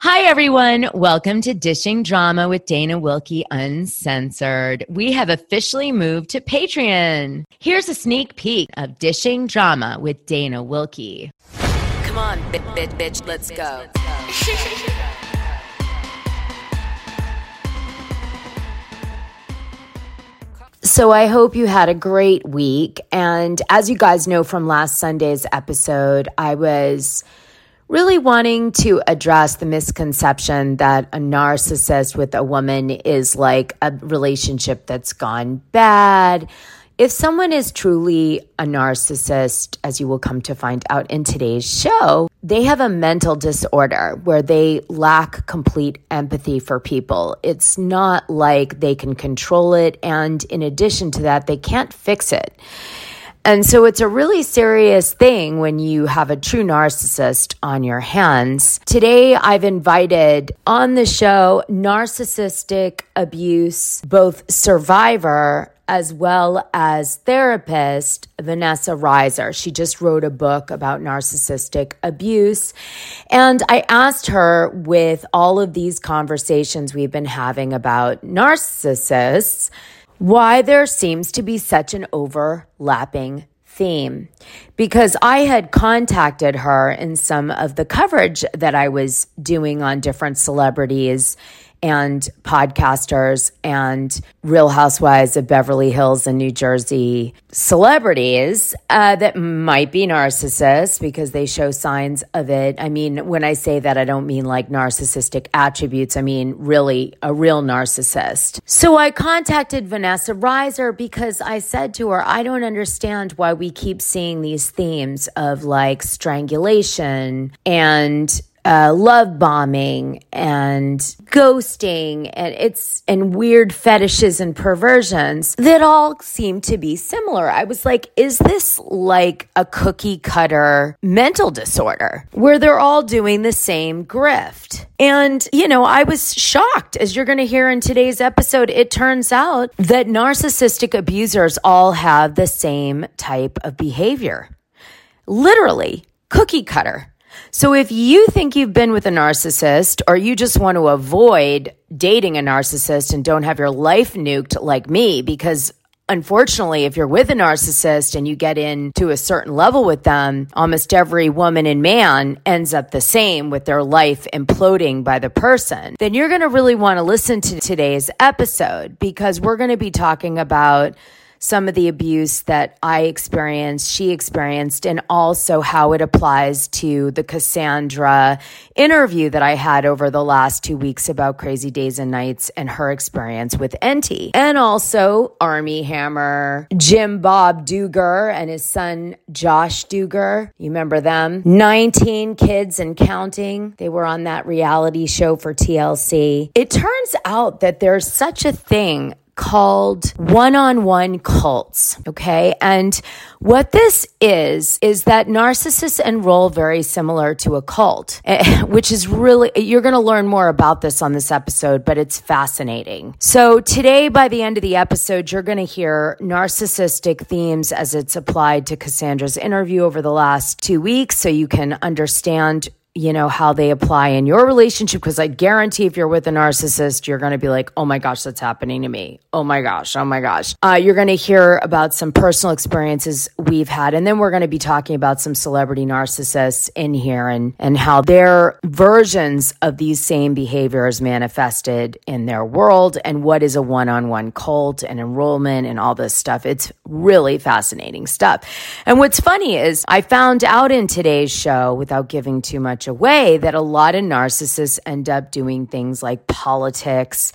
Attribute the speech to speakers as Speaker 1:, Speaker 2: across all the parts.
Speaker 1: Hi, everyone. Welcome to Dishing Drama with Dana Wilkie Uncensored. We have officially moved to Patreon. Here's a sneak peek of Dishing Drama with Dana Wilkie.
Speaker 2: Come on, bitch, bitch, bitch, let's go.
Speaker 1: So, I hope you had a great week. And as you guys know from last Sunday's episode, I was really wanting to address the misconception that a narcissist with a woman is like a relationship that's gone bad. If someone is truly a narcissist, as you will come to find out in today's show, they have a mental disorder where they lack complete empathy for people. It's not like they can control it. And in addition to that, they can't fix it. And so it's a really serious thing when you have a true narcissist on your hands. Today, I've invited on the show narcissistic abuse, both survivor as well as therapist Vanessa Reiser. She just wrote a book about narcissistic abuse. And I asked her, with all of these conversations we've been having about narcissists, why there seems to be such an overlapping theme. Because I had contacted her in some of the coverage that I was doing on different celebrities and podcasters and Real Housewives of Beverly Hills and New Jersey celebrities uh, that might be narcissists because they show signs of it. I mean, when I say that, I don't mean like narcissistic attributes. I mean, really a real narcissist. So I contacted Vanessa Reiser because I said to her, I don't understand why we keep seeing these themes of like strangulation and uh, love bombing and ghosting and it's and weird fetishes and perversions that all seem to be similar. I was like, is this like a cookie cutter mental disorder where they're all doing the same grift? And, you know, I was shocked as you're going to hear in today's episode. It turns out that narcissistic abusers all have the same type of behavior. Literally, cookie cutter. So if you think you've been with a narcissist or you just want to avoid dating a narcissist and don't have your life nuked like me, because unfortunately, if you're with a narcissist and you get into a certain level with them, almost every woman and man ends up the same with their life imploding by the person, then you're going to really want to listen to today's episode because we're going to be talking about some of the abuse that I experienced, she experienced, and also how it applies to the Cassandra interview that I had over the last two weeks about Crazy Days and Nights and her experience with Enty. And also Armie Hammer, Jim Bob Duggar and his son Josh Duggar. You remember them? 19 kids and counting. They were on that reality show for TLC. It turns out that there's such a thing called one on one cults. Okay. And what this is, is that narcissists enroll very similar to a cult, eh, which is really, you're going to learn more about this on this episode, but it's fascinating. So today, by the end of the episode, you're going to hear narcissistic themes as it's applied to Cassandra's interview over the last two weeks. So you can understand you know, how they apply in your relationship. Cause I guarantee if you're with a narcissist, you're going to be like, oh my gosh, that's happening to me. Oh my gosh. Oh my gosh. Uh, you're going to hear about some personal experiences we've had. And then we're going to be talking about some celebrity narcissists in here and, and how their versions of these same behaviors manifested in their world and what is a one on one cult and enrollment and all this stuff. It's really fascinating stuff. And what's funny is I found out in today's show without giving too much a way that a lot of narcissists end up doing things like politics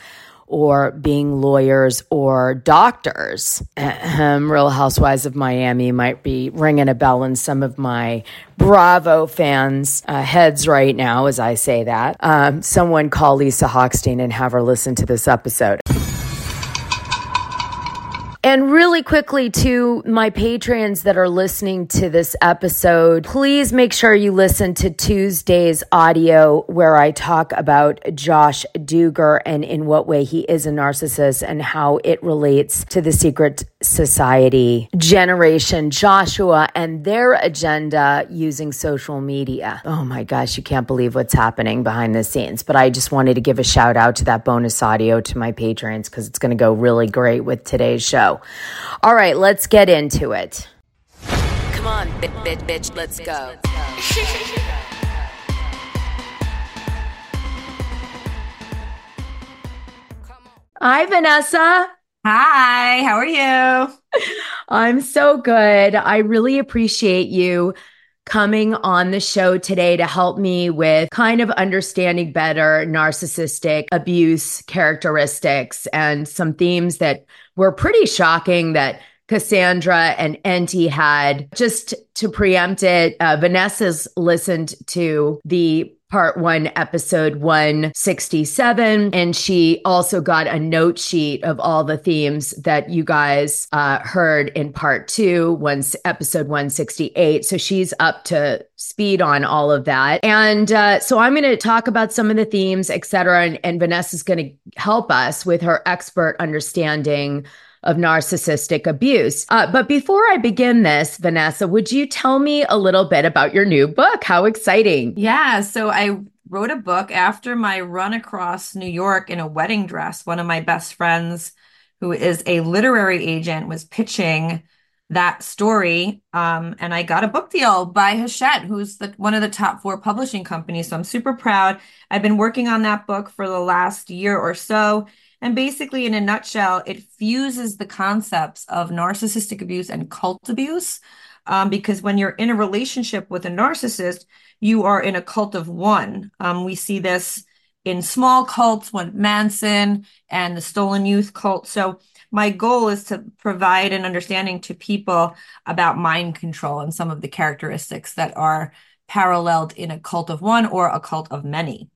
Speaker 1: or being lawyers or doctors. Real Housewives of Miami might be ringing a bell in some of my Bravo fans' uh, heads right now as I say that. Um, someone call Lisa Hochstein and have her listen to this episode. And really quickly to my patrons that are listening to this episode, please make sure you listen to Tuesday's audio where I talk about Josh Duggar and in what way he is a narcissist and how it relates to the secret society generation, Joshua, and their agenda using social media. Oh my gosh, you can't believe what's happening behind the scenes. But I just wanted to give a shout out to that bonus audio to my patrons because it's going to go really great with today's show. All right, let's get into it.
Speaker 2: Come on, bitch, bitch, bitch, let's go.
Speaker 1: Hi, Vanessa.
Speaker 3: Hi, how are you?
Speaker 1: I'm so good. I really appreciate you coming on the show today to help me with kind of understanding better narcissistic abuse characteristics and some themes that were pretty shocking that Cassandra and Enty had. Just to preempt it, uh, Vanessa's listened to the part one, episode 167. And she also got a note sheet of all the themes that you guys uh, heard in part two, once episode 168. So she's up to speed on all of that. And uh, so I'm going to talk about some of the themes, et cetera. And, and Vanessa's going to help us with her expert understanding of narcissistic abuse. Uh, but before I begin this, Vanessa, would you tell me a little bit about your new book? How exciting!
Speaker 3: Yeah, so I wrote a book after my run across New York in a wedding dress. One of my best friends, who is a literary agent, was pitching that story. Um, and I got a book deal by Hachette, who's the, one of the top four publishing companies. So I'm super proud. I've been working on that book for the last year or so. And basically, in a nutshell, it fuses the concepts of narcissistic abuse and cult abuse. Um, because when you're in a relationship with a narcissist, you are in a cult of one. Um, we see this in small cults, when Manson and the Stolen Youth cult. So my goal is to provide an understanding to people about mind control and some of the characteristics that are paralleled in a cult of one or a cult of many.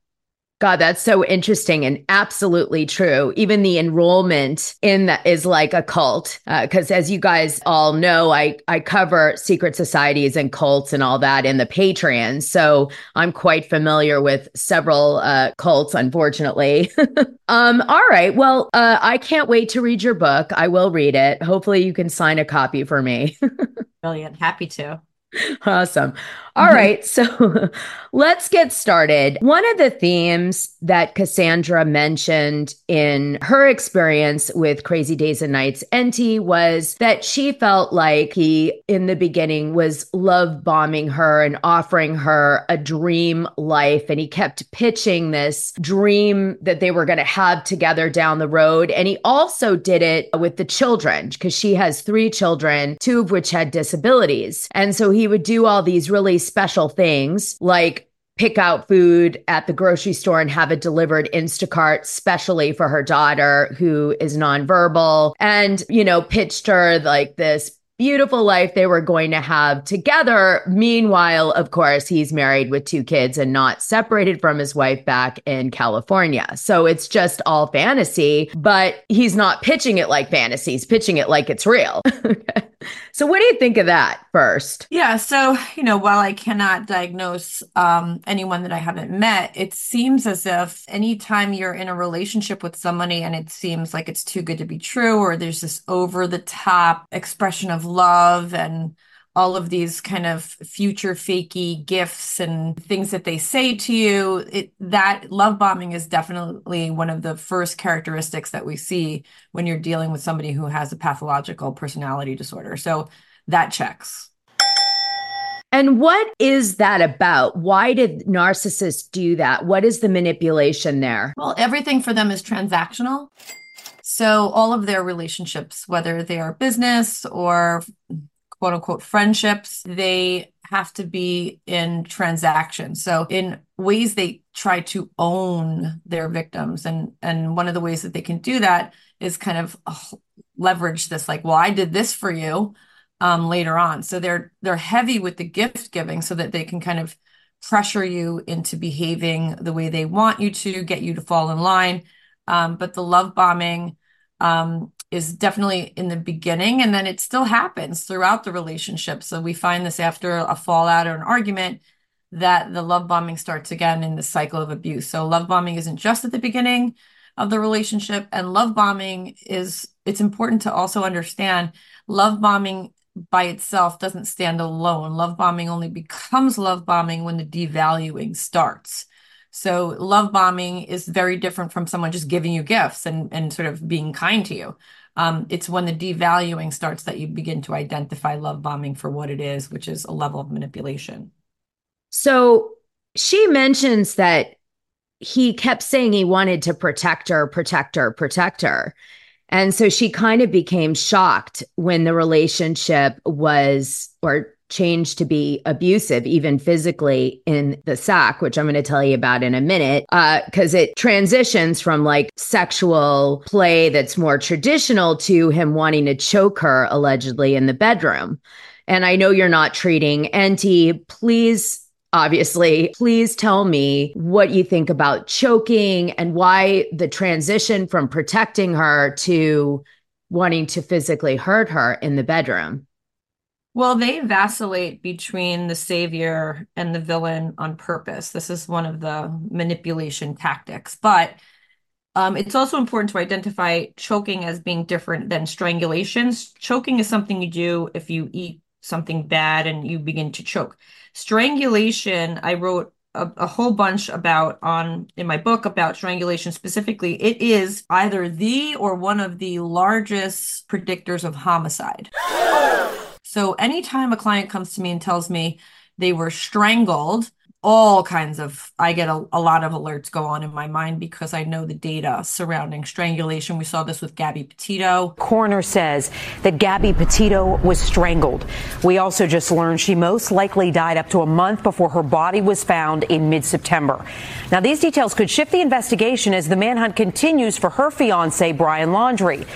Speaker 1: God, that's so interesting and absolutely true. Even the enrollment in that is like a cult. Because uh, as you guys all know, I, I cover secret societies and cults and all that in the Patreon. So I'm quite familiar with several uh, cults, unfortunately. um, all right. Well, uh, I can't wait to read your book. I will read it. Hopefully, you can sign a copy for me.
Speaker 3: Brilliant. Happy to.
Speaker 1: Awesome. All mm-hmm. right. So let's get started. One of the themes that Cassandra mentioned in her experience with Crazy Days and Nights Enty was that she felt like he, in the beginning, was love bombing her and offering her a dream life. And he kept pitching this dream that they were going to have together down the road. And he also did it with the children because she has three children, two of which had disabilities. And so he would do all these really special things like pick out food at the grocery store and have it delivered Instacart specially for her daughter who is nonverbal and, you know, pitched her like this beautiful life they were going to have together. Meanwhile, of course, he's married with two kids and not separated from his wife back in California. So it's just all fantasy, but he's not pitching it like fantasy. He's pitching it like it's real. so what do you think of that first?
Speaker 3: Yeah. So, you know, while I cannot diagnose um, anyone that I haven't met, it seems as if anytime you're in a relationship with somebody and it seems like it's too good to be true, or there's this over the top expression of love and all of these kind of future fakey gifts and things that they say to you it that love bombing is definitely one of the first characteristics that we see when you're dealing with somebody who has a pathological personality disorder so that checks
Speaker 1: and what is that about? Why did narcissists do that? What is the manipulation there?
Speaker 3: Well, everything for them is transactional. So all of their relationships, whether they are business or quote unquote friendships, they have to be in transactions. So in ways they try to own their victims. And and one of the ways that they can do that is kind of uh, leverage this like, well, I did this for you um, later on. So they're they're heavy with the gift giving so that they can kind of pressure you into behaving the way they want you to, get you to fall in line. Um, but the love bombing um, is definitely in the beginning, and then it still happens throughout the relationship. So we find this after a fallout or an argument that the love bombing starts again in the cycle of abuse. So love bombing isn't just at the beginning of the relationship. And love bombing is, it's important to also understand love bombing by itself doesn't stand alone. Love bombing only becomes love bombing when the devaluing starts. So love bombing is very different from someone just giving you gifts and, and sort of being kind to you. Um, it's when the devaluing starts that you begin to identify love bombing for what it is, which is a level of manipulation.
Speaker 1: So she mentions that he kept saying he wanted to protect her, protect her, protect her. And so she kind of became shocked when the relationship was or changed to be abusive, even physically in the sack, which I'm going to tell you about in a minute, because uh, it transitions from like sexual play that's more traditional to him wanting to choke her allegedly in the bedroom. And I know you're not treating Enty. Please obviously. Please tell me what you think about choking and why the transition from protecting her to wanting to physically hurt her in the bedroom.
Speaker 3: Well, they vacillate between the savior and the villain on purpose. This is one of the manipulation tactics. But um, it's also important to identify choking as being different than strangulation. Choking is something you do if you eat something bad and you begin to choke. Strangulation, I wrote a, a, whole bunch about on in my book about strangulation specifically. It is either the or one of the largest predictors of homicide. so anytime a client comes to me and tells me they were strangled, all kinds of i get a, a, lot of alerts go on in my mind because i know the data surrounding strangulation. We saw this with gabby petito.
Speaker 4: Coroner says that gabby petito was strangled. We also just learned she most likely died up to a month before her body was found in mid-september. Now these details could shift the investigation as the manhunt continues for her fiance brian laundrie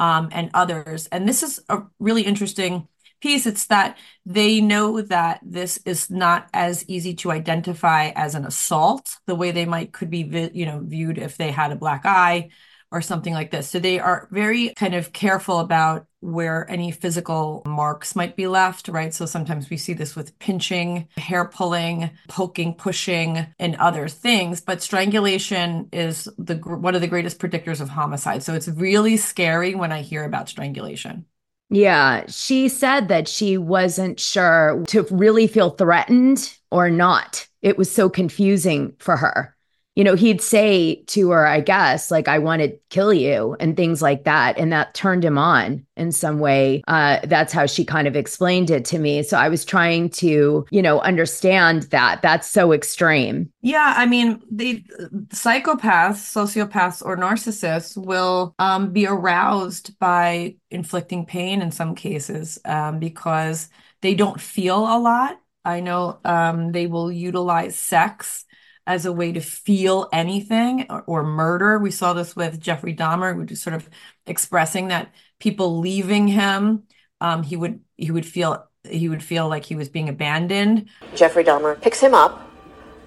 Speaker 3: um, and others. And this is a really interesting piece it's that they know that this is not as easy to identify as an assault the way they might could be you know viewed if they had a black eye or something like this. So they are very kind of careful about where any physical marks might be left right? So sometimes we see this with pinching hair pulling poking pushing and other things but strangulation is the one of the greatest predictors of homicide. So it's really scary when i hear about strangulation
Speaker 1: yeah, she said that she wasn't sure to really feel threatened or not. It was so confusing for her you know, he'd say to her, I guess, like, I want to kill you and things like that. And that turned him on in some way. Uh, that's how she kind of explained it to me. So I was trying to, you know, understand that. That's so extreme.
Speaker 3: Yeah. I mean, the psychopaths, sociopaths, or narcissists will um, be aroused by inflicting pain in some cases um, because they don't feel a lot. I know um, they will utilize sex as a way to feel anything or, or murder. We saw this with Jeffrey Dahmer, which is sort of expressing that people leaving him, um, he would he would feel he would feel like he was being abandoned.
Speaker 5: Jeffrey Dahmer picks him up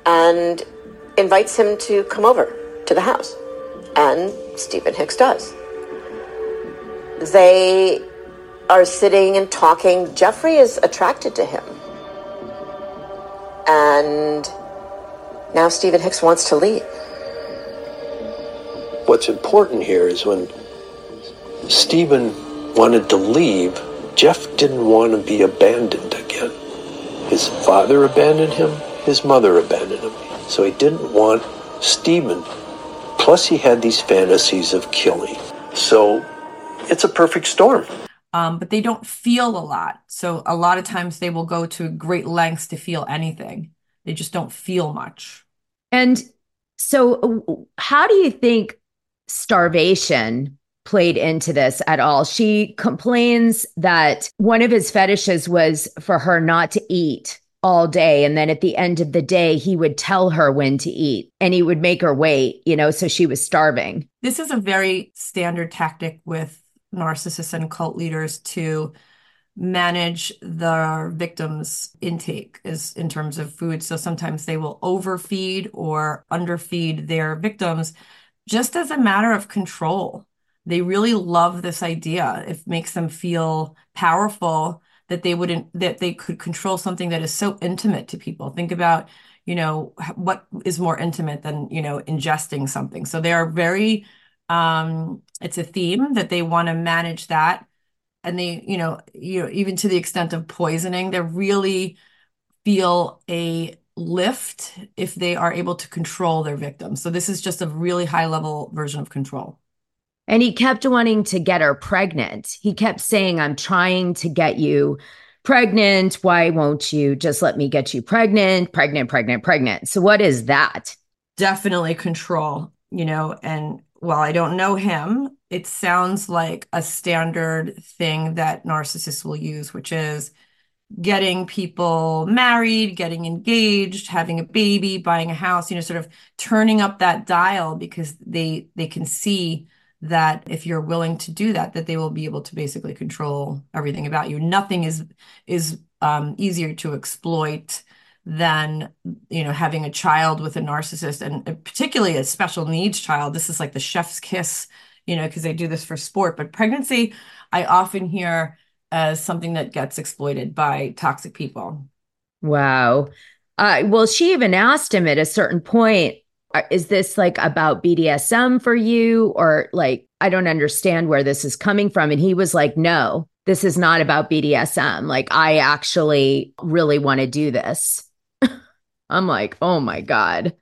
Speaker 5: and invites him to come over to the house, and Stephen Hicks does. They are sitting and talking. Jeffrey is attracted to him. And now Stephen Hicks wants to leave.
Speaker 6: What's important here is when Stephen wanted to leave, Jeff didn't want to be abandoned again. His father abandoned him, his mother abandoned him. So he didn't want Stephen. Plus, he had these fantasies of killing. So it's a perfect storm.
Speaker 3: Um, but they don't feel a lot. So a lot of times they will go to great lengths to feel anything. They just don't feel much.
Speaker 1: And so, how do you think starvation played into this at all? She complains that one of his fetishes was for her not to eat all day. And then at the end of the day, he would tell her when to eat and he would make her wait, you know, so she was starving.
Speaker 3: This is a very standard tactic with narcissists and cult leaders to manage the victim's intake is in terms of food. So sometimes they will overfeed or underfeed their victims just as a matter of control. They really love this idea. It makes them feel powerful that they wouldn't that they could control something that is so intimate to people. Think about you know, what is more intimate than, you know, ingesting something. So they are very, um, it's a theme that they want to manage that. And they, you know, you know, even to the extent of poisoning, they really feel a lift if they are able to control their victims. So this is just a really high level version of control.
Speaker 1: And he kept wanting to get her pregnant. He kept saying, I'm trying to get you pregnant. Why won't you just let me get you pregnant? Pregnant, pregnant, pregnant. So, what is that?
Speaker 3: Definitely control, you know. And while I don't know him, it sounds like a standard thing that narcissists will use, which is getting people married, getting engaged, having a baby, buying a house, you know, sort of turning up that dial because they they can see that if you're willing to do that, that they will be able to basically control everything about you. Nothing is is um, easier to exploit than you know having a child with a narcissist, and particularly a special needs child. This is like the chef's kiss, you know, because they do this for sport. But pregnancy, I often hear as something that gets exploited by toxic people.
Speaker 1: Wow. Uh, well, she even asked him at a certain point uh, is this like about BDSM for you? Or like, I don't understand where this is coming from. And he was like, no, this is not about BDSM. Like, I actually really want to do this. I'm like, oh my God.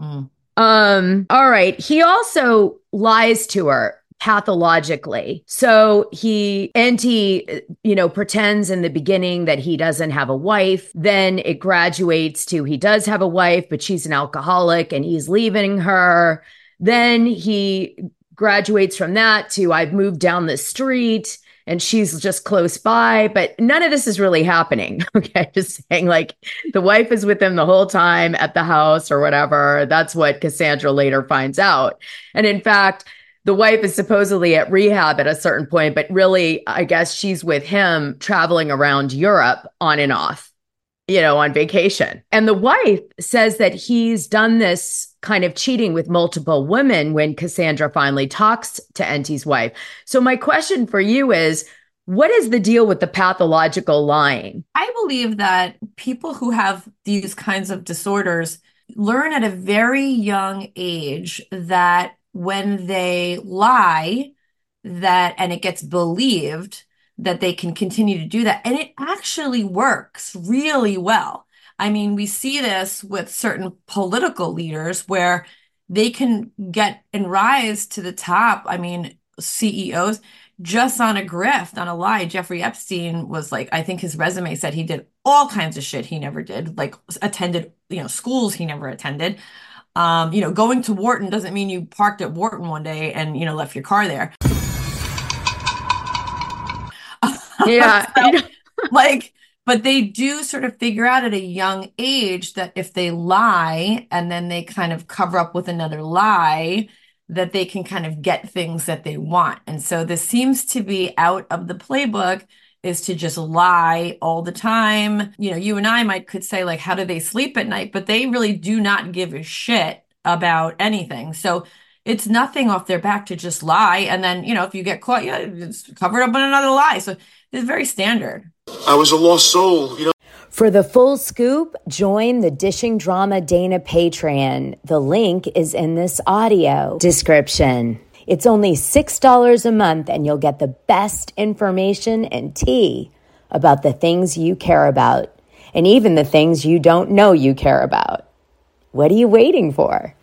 Speaker 1: Mm. Um, all right. He also lies to her pathologically. So he and he you know pretends in the beginning that he doesn't have a wife, then it graduates to he does have a wife but she's an alcoholic and he's leaving her. Then he graduates from that to I've moved down the street and she's just close by, but none of this is really happening. Okay. Just saying, like, the wife is with him the whole time at the house or whatever. That's what Cassandra later finds out. And in fact, the wife is supposedly at rehab at a certain point, but really, I guess she's with him traveling around Europe on and off, you know, on vacation. And the wife says that he's done this kind of cheating with multiple women when Cassandra finally talks to Enty's wife. So, my question for you is what is the deal with the pathological lying?
Speaker 3: I believe that people who have these kinds of disorders learn at a very young age that when they lie that and it gets believed that they can continue to do that and it actually works really well i mean we see this with certain political leaders where they can get and rise to the top i mean ceos just on a grift on a lie jeffrey epstein was like i think his resume said he did all kinds of shit he never did like attended you know schools he never attended um, you know, going to Wharton doesn't mean you parked at Wharton one day and, you know, left your car there.
Speaker 1: Yeah.
Speaker 3: so, like, but they do sort of figure out at a young age that if they lie and then they kind of cover up with another lie, that they can kind of get things that they want. And so this seems to be out of the playbook is to just lie all the time. You know, you and I might could say like how do they sleep at night, but they really do not give a shit about anything. So it's nothing off their back to just lie and then, you know, if you get caught, yeah, it's covered up in another lie. So it's very standard.
Speaker 7: I was a lost soul, you know.
Speaker 1: For the full scoop, join the Dishing Drama Dana Patreon. The link is in this audio description. It's only $6 a month, and you'll get the best information and tea about the things you care about, and even the things you don't know you care about. What are you waiting for?